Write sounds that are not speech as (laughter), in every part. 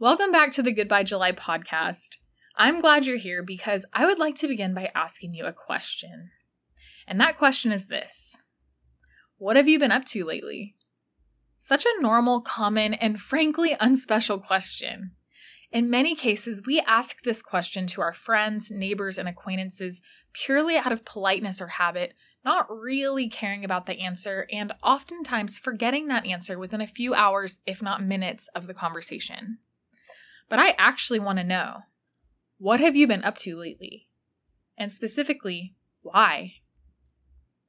Welcome back to the Goodbye July podcast. I'm glad you're here because I would like to begin by asking you a question. And that question is this What have you been up to lately? Such a normal, common, and frankly unspecial question. In many cases, we ask this question to our friends, neighbors, and acquaintances purely out of politeness or habit, not really caring about the answer, and oftentimes forgetting that answer within a few hours, if not minutes, of the conversation. But I actually want to know what have you been up to lately? And specifically, why?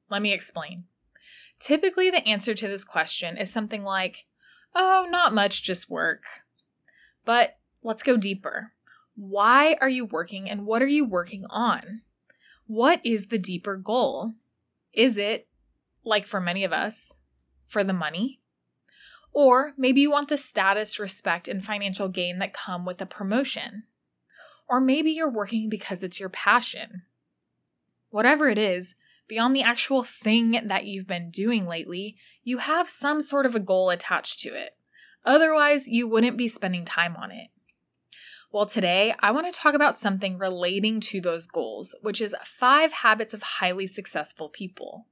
Let me explain. Typically, the answer to this question is something like, oh, not much, just work. But let's go deeper. Why are you working and what are you working on? What is the deeper goal? Is it, like for many of us, for the money? Or maybe you want the status, respect, and financial gain that come with a promotion. Or maybe you're working because it's your passion. Whatever it is, beyond the actual thing that you've been doing lately, you have some sort of a goal attached to it. Otherwise, you wouldn't be spending time on it. Well, today I want to talk about something relating to those goals, which is five habits of highly successful people.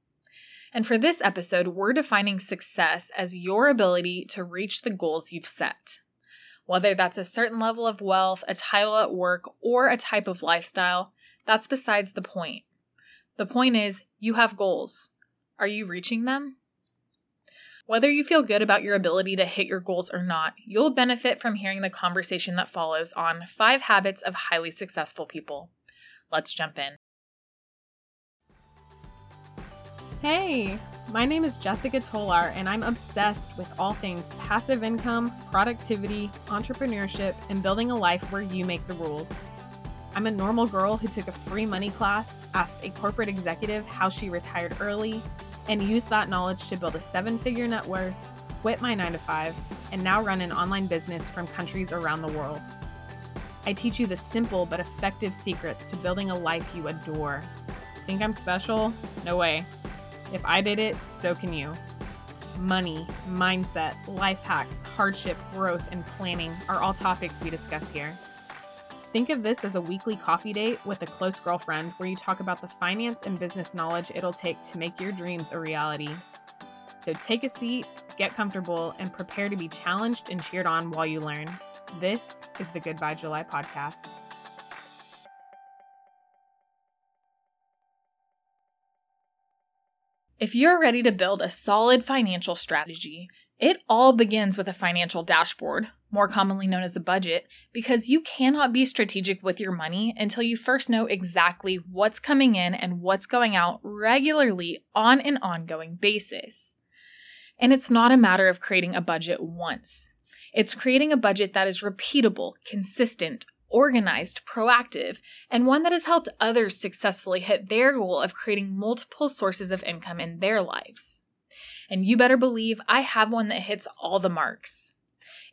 And for this episode, we're defining success as your ability to reach the goals you've set. Whether that's a certain level of wealth, a title at work, or a type of lifestyle, that's besides the point. The point is, you have goals. Are you reaching them? Whether you feel good about your ability to hit your goals or not, you'll benefit from hearing the conversation that follows on five habits of highly successful people. Let's jump in. Hey, my name is Jessica Tolar, and I'm obsessed with all things passive income, productivity, entrepreneurship, and building a life where you make the rules. I'm a normal girl who took a free money class, asked a corporate executive how she retired early, and used that knowledge to build a seven figure net worth, quit my 9 to 5, and now run an online business from countries around the world. I teach you the simple but effective secrets to building a life you adore. Think I'm special? No way. If I did it, so can you. Money, mindset, life hacks, hardship, growth, and planning are all topics we discuss here. Think of this as a weekly coffee date with a close girlfriend where you talk about the finance and business knowledge it'll take to make your dreams a reality. So take a seat, get comfortable, and prepare to be challenged and cheered on while you learn. This is the Goodbye July podcast. If you're ready to build a solid financial strategy, it all begins with a financial dashboard, more commonly known as a budget, because you cannot be strategic with your money until you first know exactly what's coming in and what's going out regularly on an ongoing basis. And it's not a matter of creating a budget once. It's creating a budget that is repeatable, consistent, organized, proactive, and one that has helped others successfully hit their goal of creating multiple sources of income in their lives. And you better believe I have one that hits all the marks.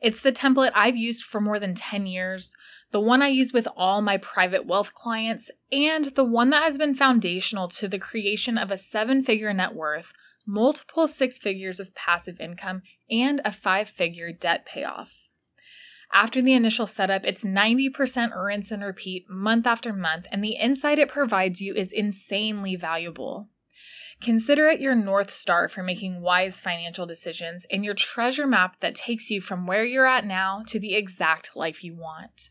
It's the template I've used for more than 10 years, the one I use with all my private wealth clients, and the one that has been foundational to the creation of a seven figure net worth, multiple six figures of passive income, and a five figure debt payoff. After the initial setup, it's 90% rinse and repeat month after month, and the insight it provides you is insanely valuable. Consider it your North Star for making wise financial decisions and your treasure map that takes you from where you're at now to the exact life you want.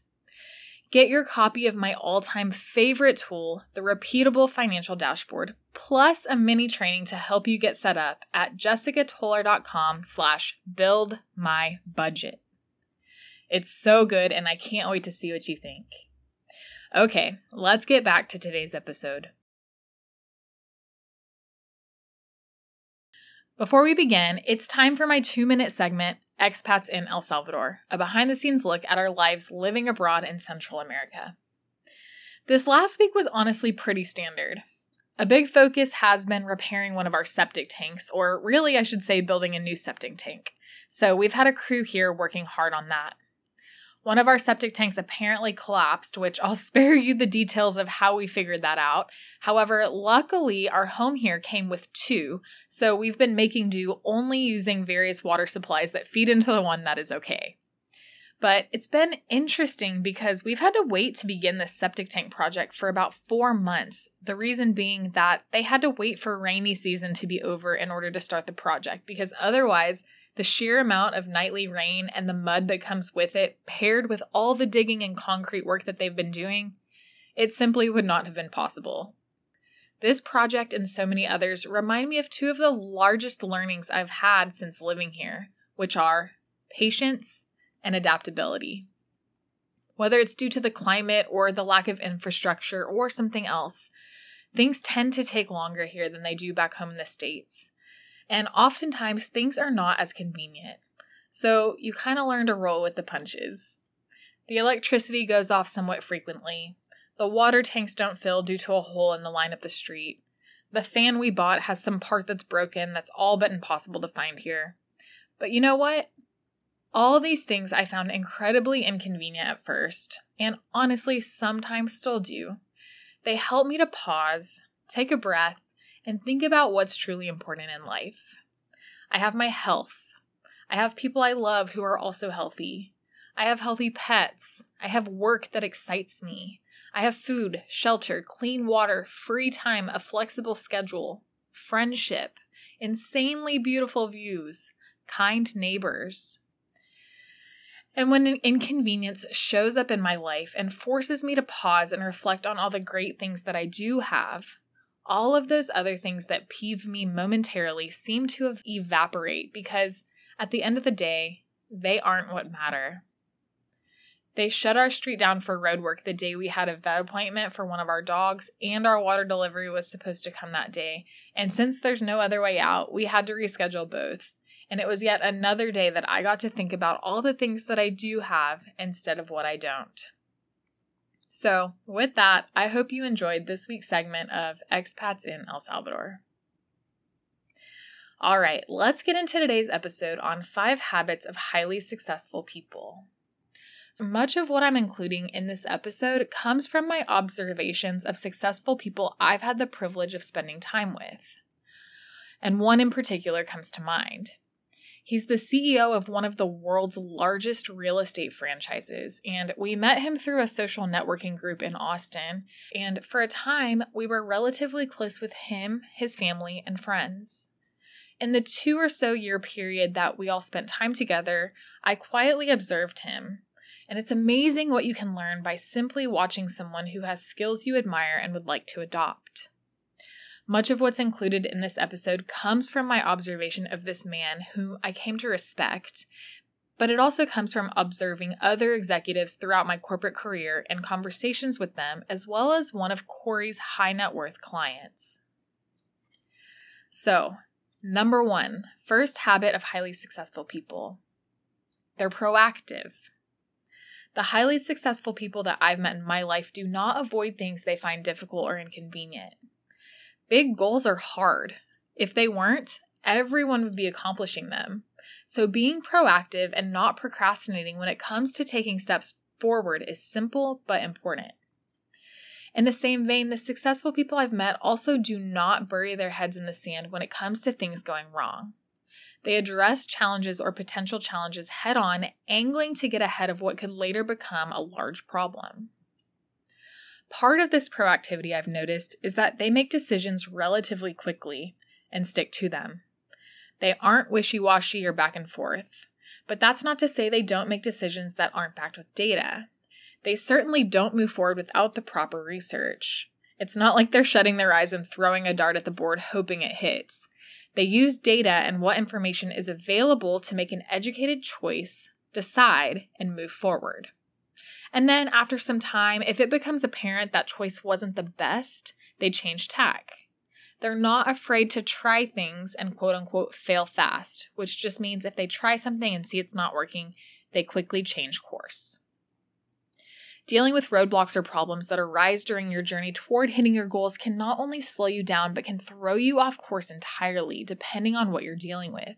Get your copy of my all-time favorite tool, the repeatable financial dashboard, plus a mini training to help you get set up at jessicatolar.com slash build my budget. It's so good, and I can't wait to see what you think. Okay, let's get back to today's episode. Before we begin, it's time for my two minute segment, Expats in El Salvador, a behind the scenes look at our lives living abroad in Central America. This last week was honestly pretty standard. A big focus has been repairing one of our septic tanks, or really, I should say, building a new septic tank. So we've had a crew here working hard on that. One of our septic tanks apparently collapsed, which I'll (laughs) spare you the details of how we figured that out. However, luckily, our home here came with two, so we've been making do only using various water supplies that feed into the one that is okay. But it's been interesting because we've had to wait to begin the septic tank project for about four months. The reason being that they had to wait for rainy season to be over in order to start the project because otherwise, the sheer amount of nightly rain and the mud that comes with it, paired with all the digging and concrete work that they've been doing, it simply would not have been possible. This project and so many others remind me of two of the largest learnings I've had since living here, which are patience and adaptability. Whether it's due to the climate or the lack of infrastructure or something else, things tend to take longer here than they do back home in the States. And oftentimes, things are not as convenient. So you kind of learn to roll with the punches. The electricity goes off somewhat frequently. The water tanks don't fill due to a hole in the line up the street. The fan we bought has some part that's broken that's all but impossible to find here. But you know what? All these things I found incredibly inconvenient at first, and honestly, sometimes still do. They help me to pause, take a breath, and think about what's truly important in life. I have my health. I have people I love who are also healthy. I have healthy pets. I have work that excites me. I have food, shelter, clean water, free time, a flexible schedule, friendship, insanely beautiful views, kind neighbors. And when an inconvenience shows up in my life and forces me to pause and reflect on all the great things that I do have, all of those other things that peeve me momentarily seem to evaporate because at the end of the day, they aren't what matter. They shut our street down for road work the day we had a vet appointment for one of our dogs, and our water delivery was supposed to come that day. And since there's no other way out, we had to reschedule both. And it was yet another day that I got to think about all the things that I do have instead of what I don't. So, with that, I hope you enjoyed this week's segment of Expats in El Salvador. All right, let's get into today's episode on five habits of highly successful people. Much of what I'm including in this episode comes from my observations of successful people I've had the privilege of spending time with. And one in particular comes to mind. He's the CEO of one of the world's largest real estate franchises, and we met him through a social networking group in Austin. And for a time, we were relatively close with him, his family, and friends. In the two or so year period that we all spent time together, I quietly observed him. And it's amazing what you can learn by simply watching someone who has skills you admire and would like to adopt. Much of what's included in this episode comes from my observation of this man who I came to respect, but it also comes from observing other executives throughout my corporate career and conversations with them, as well as one of Corey's high net worth clients. So, number one, first habit of highly successful people they're proactive. The highly successful people that I've met in my life do not avoid things they find difficult or inconvenient. Big goals are hard. If they weren't, everyone would be accomplishing them. So, being proactive and not procrastinating when it comes to taking steps forward is simple but important. In the same vein, the successful people I've met also do not bury their heads in the sand when it comes to things going wrong. They address challenges or potential challenges head on, angling to get ahead of what could later become a large problem. Part of this proactivity I've noticed is that they make decisions relatively quickly and stick to them. They aren't wishy washy or back and forth, but that's not to say they don't make decisions that aren't backed with data. They certainly don't move forward without the proper research. It's not like they're shutting their eyes and throwing a dart at the board hoping it hits. They use data and what information is available to make an educated choice, decide, and move forward. And then after some time, if it becomes apparent that choice wasn't the best, they change tack. They're not afraid to try things and quote unquote fail fast, which just means if they try something and see it's not working, they quickly change course. Dealing with roadblocks or problems that arise during your journey toward hitting your goals can not only slow you down, but can throw you off course entirely, depending on what you're dealing with.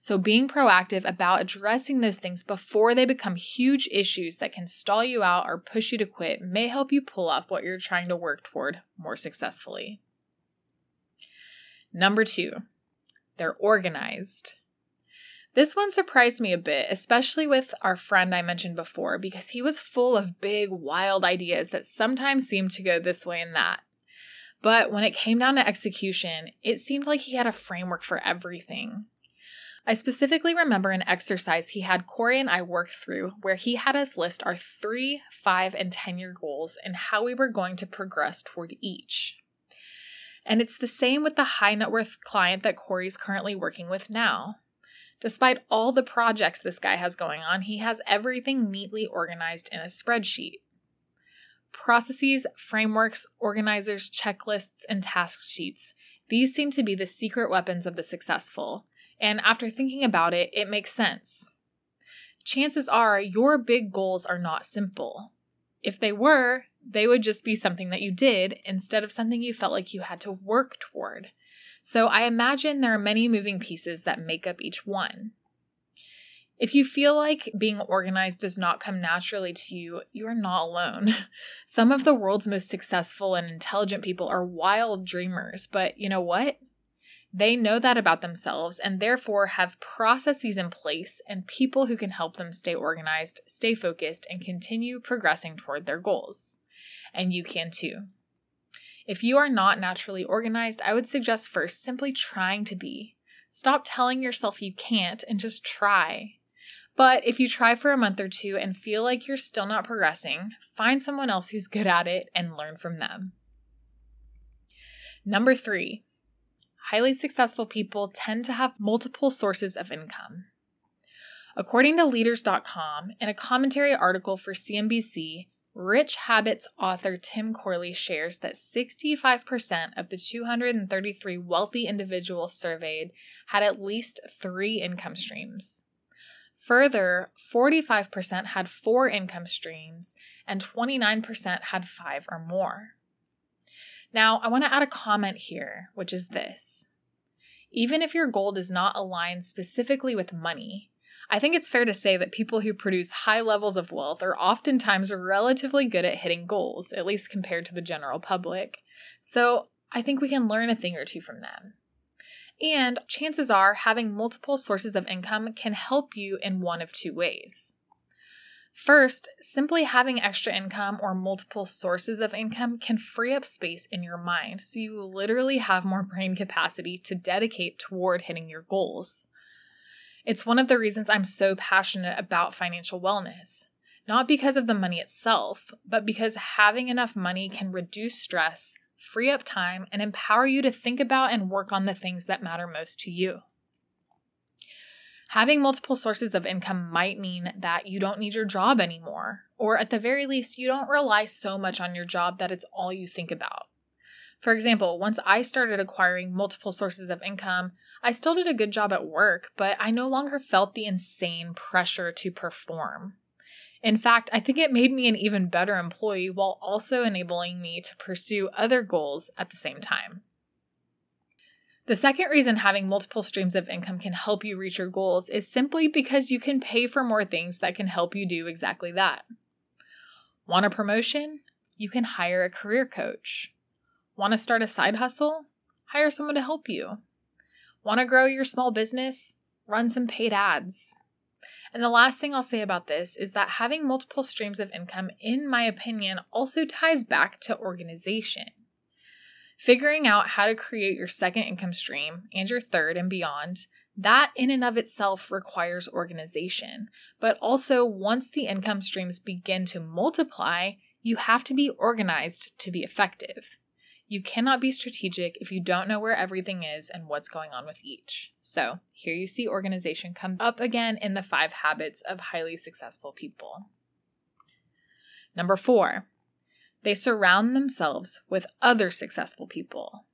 So, being proactive about addressing those things before they become huge issues that can stall you out or push you to quit may help you pull off what you're trying to work toward more successfully. Number two, they're organized. This one surprised me a bit, especially with our friend I mentioned before, because he was full of big, wild ideas that sometimes seemed to go this way and that. But when it came down to execution, it seemed like he had a framework for everything. I specifically remember an exercise he had Corey and I work through where he had us list our three, five, and 10 year goals and how we were going to progress toward each. And it's the same with the high net worth client that Corey's currently working with now. Despite all the projects this guy has going on, he has everything neatly organized in a spreadsheet. Processes, frameworks, organizers, checklists, and task sheets. These seem to be the secret weapons of the successful. And after thinking about it, it makes sense. Chances are your big goals are not simple. If they were, they would just be something that you did instead of something you felt like you had to work toward. So I imagine there are many moving pieces that make up each one. If you feel like being organized does not come naturally to you, you are not alone. (laughs) Some of the world's most successful and intelligent people are wild dreamers, but you know what? They know that about themselves and therefore have processes in place and people who can help them stay organized, stay focused, and continue progressing toward their goals. And you can too. If you are not naturally organized, I would suggest first simply trying to be. Stop telling yourself you can't and just try. But if you try for a month or two and feel like you're still not progressing, find someone else who's good at it and learn from them. Number three, highly successful people tend to have multiple sources of income. According to Leaders.com, in a commentary article for CNBC, Rich Habits author Tim Corley shares that 65% of the 233 wealthy individuals surveyed had at least three income streams. Further, 45% had four income streams and 29% had five or more. Now, I want to add a comment here, which is this. Even if your goal does not align specifically with money, I think it's fair to say that people who produce high levels of wealth are oftentimes relatively good at hitting goals, at least compared to the general public. So I think we can learn a thing or two from them. And chances are having multiple sources of income can help you in one of two ways. First, simply having extra income or multiple sources of income can free up space in your mind so you literally have more brain capacity to dedicate toward hitting your goals. It's one of the reasons I'm so passionate about financial wellness. Not because of the money itself, but because having enough money can reduce stress, free up time, and empower you to think about and work on the things that matter most to you. Having multiple sources of income might mean that you don't need your job anymore, or at the very least, you don't rely so much on your job that it's all you think about. For example, once I started acquiring multiple sources of income, I still did a good job at work, but I no longer felt the insane pressure to perform. In fact, I think it made me an even better employee while also enabling me to pursue other goals at the same time. The second reason having multiple streams of income can help you reach your goals is simply because you can pay for more things that can help you do exactly that. Want a promotion? You can hire a career coach. Want to start a side hustle? Hire someone to help you. Want to grow your small business? Run some paid ads. And the last thing I'll say about this is that having multiple streams of income, in my opinion, also ties back to organization. Figuring out how to create your second income stream and your third and beyond, that in and of itself requires organization. But also, once the income streams begin to multiply, you have to be organized to be effective. You cannot be strategic if you don't know where everything is and what's going on with each. So, here you see organization come up again in the five habits of highly successful people. Number four, they surround themselves with other successful people.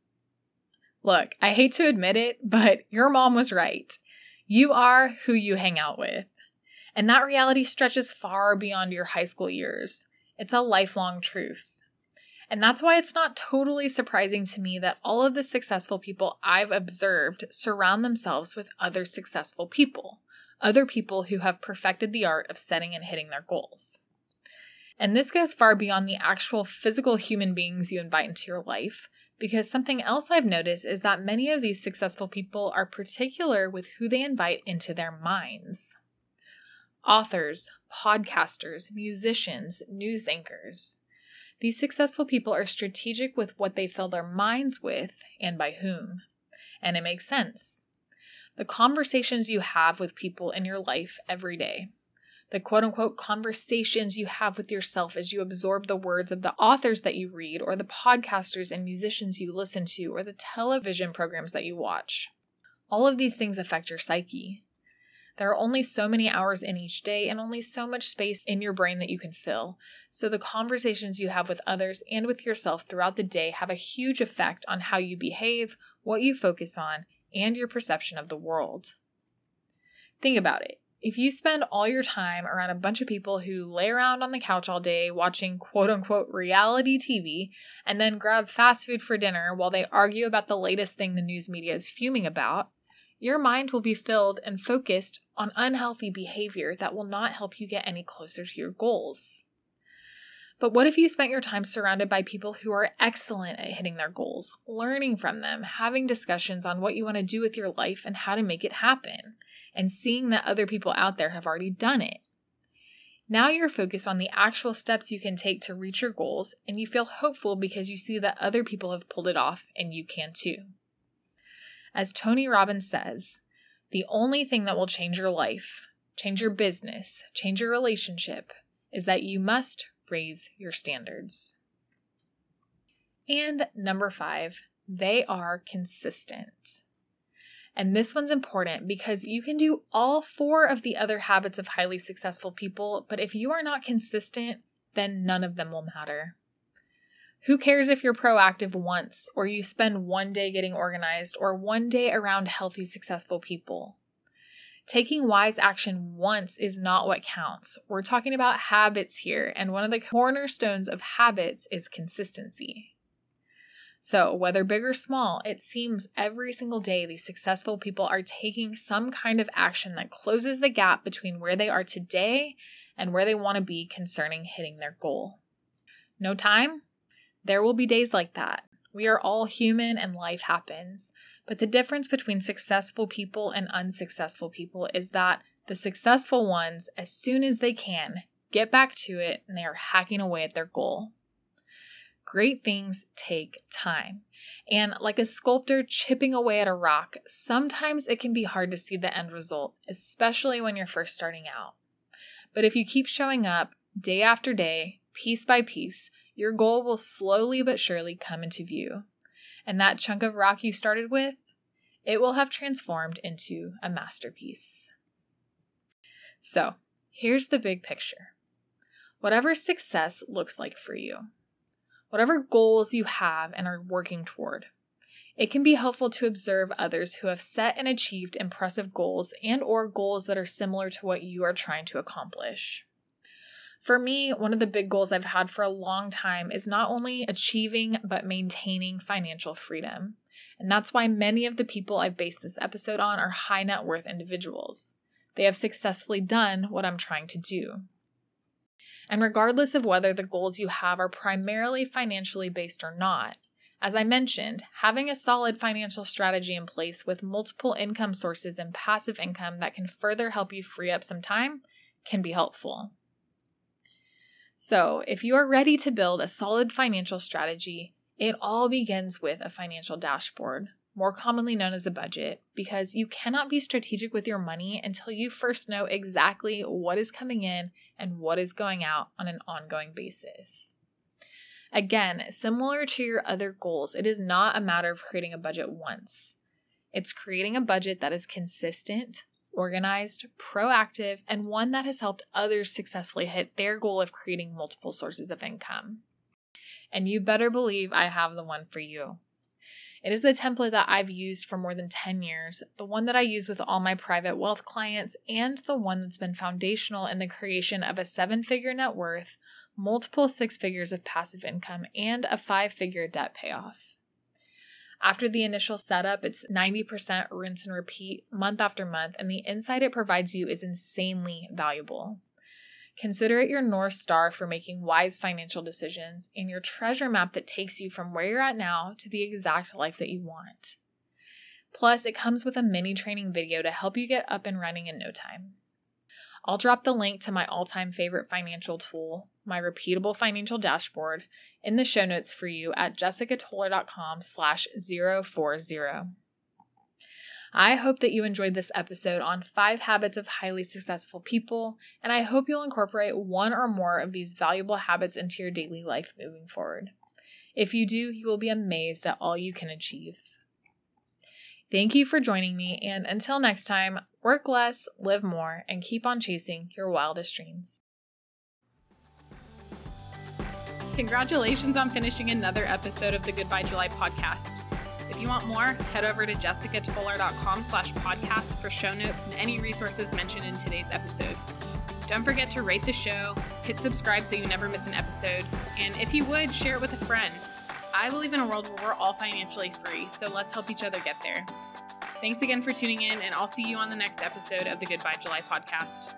Look, I hate to admit it, but your mom was right. You are who you hang out with. And that reality stretches far beyond your high school years. It's a lifelong truth. And that's why it's not totally surprising to me that all of the successful people I've observed surround themselves with other successful people, other people who have perfected the art of setting and hitting their goals. And this goes far beyond the actual physical human beings you invite into your life, Because something else I've noticed is that many of these successful people are particular with who they invite into their minds authors, podcasters, musicians, news anchors. These successful people are strategic with what they fill their minds with and by whom. And it makes sense. The conversations you have with people in your life every day, the quote unquote conversations you have with yourself as you absorb the words of the authors that you read, or the podcasters and musicians you listen to, or the television programs that you watch. All of these things affect your psyche. There are only so many hours in each day and only so much space in your brain that you can fill. So, the conversations you have with others and with yourself throughout the day have a huge effect on how you behave, what you focus on, and your perception of the world. Think about it. If you spend all your time around a bunch of people who lay around on the couch all day watching quote unquote reality TV and then grab fast food for dinner while they argue about the latest thing the news media is fuming about, your mind will be filled and focused on unhealthy behavior that will not help you get any closer to your goals. But what if you spent your time surrounded by people who are excellent at hitting their goals, learning from them, having discussions on what you want to do with your life and how to make it happen? And seeing that other people out there have already done it. Now you're focused on the actual steps you can take to reach your goals, and you feel hopeful because you see that other people have pulled it off and you can too. As Tony Robbins says, the only thing that will change your life, change your business, change your relationship is that you must raise your standards. And number five, they are consistent. And this one's important because you can do all four of the other habits of highly successful people, but if you are not consistent, then none of them will matter. Who cares if you're proactive once, or you spend one day getting organized, or one day around healthy, successful people? Taking wise action once is not what counts. We're talking about habits here, and one of the cornerstones of habits is consistency. So, whether big or small, it seems every single day these successful people are taking some kind of action that closes the gap between where they are today and where they want to be concerning hitting their goal. No time? There will be days like that. We are all human and life happens. But the difference between successful people and unsuccessful people is that the successful ones, as soon as they can, get back to it and they are hacking away at their goal. Great things take time. And like a sculptor chipping away at a rock, sometimes it can be hard to see the end result, especially when you're first starting out. But if you keep showing up day after day, piece by piece, your goal will slowly but surely come into view. And that chunk of rock you started with, it will have transformed into a masterpiece. So, here's the big picture. Whatever success looks like for you, whatever goals you have and are working toward. It can be helpful to observe others who have set and achieved impressive goals and or goals that are similar to what you are trying to accomplish. For me, one of the big goals I've had for a long time is not only achieving but maintaining financial freedom. And that's why many of the people I've based this episode on are high net worth individuals. They have successfully done what I'm trying to do. And regardless of whether the goals you have are primarily financially based or not, as I mentioned, having a solid financial strategy in place with multiple income sources and passive income that can further help you free up some time can be helpful. So, if you are ready to build a solid financial strategy, it all begins with a financial dashboard more commonly known as a budget, because you cannot be strategic with your money until you first know exactly what is coming in and what is going out on an ongoing basis. Again, similar to your other goals, it is not a matter of creating a budget once. It's creating a budget that is consistent, organized, proactive, and one that has helped others successfully hit their goal of creating multiple sources of income. And you better believe I have the one for you. It is the template that I've used for more than 10 years, the one that I use with all my private wealth clients, and the one that's been foundational in the creation of a seven figure net worth, multiple six figures of passive income, and a five figure debt payoff. After the initial setup, it's 90% rinse and repeat month after month, and the insight it provides you is insanely valuable. Consider it your North Star for making wise financial decisions and your treasure map that takes you from where you're at now to the exact life that you want. Plus, it comes with a mini training video to help you get up and running in no time. I'll drop the link to my all time favorite financial tool, my repeatable financial dashboard, in the show notes for you at jessicatolar.com slash 040. I hope that you enjoyed this episode on five habits of highly successful people, and I hope you'll incorporate one or more of these valuable habits into your daily life moving forward. If you do, you will be amazed at all you can achieve. Thank you for joining me, and until next time, work less, live more, and keep on chasing your wildest dreams. Congratulations on finishing another episode of the Goodbye July podcast. If you want more, head over to jessicatolar.com slash podcast for show notes and any resources mentioned in today's episode. Don't forget to rate the show, hit subscribe so you never miss an episode, and if you would, share it with a friend. I believe in a world where we're all financially free, so let's help each other get there. Thanks again for tuning in, and I'll see you on the next episode of the Goodbye July podcast.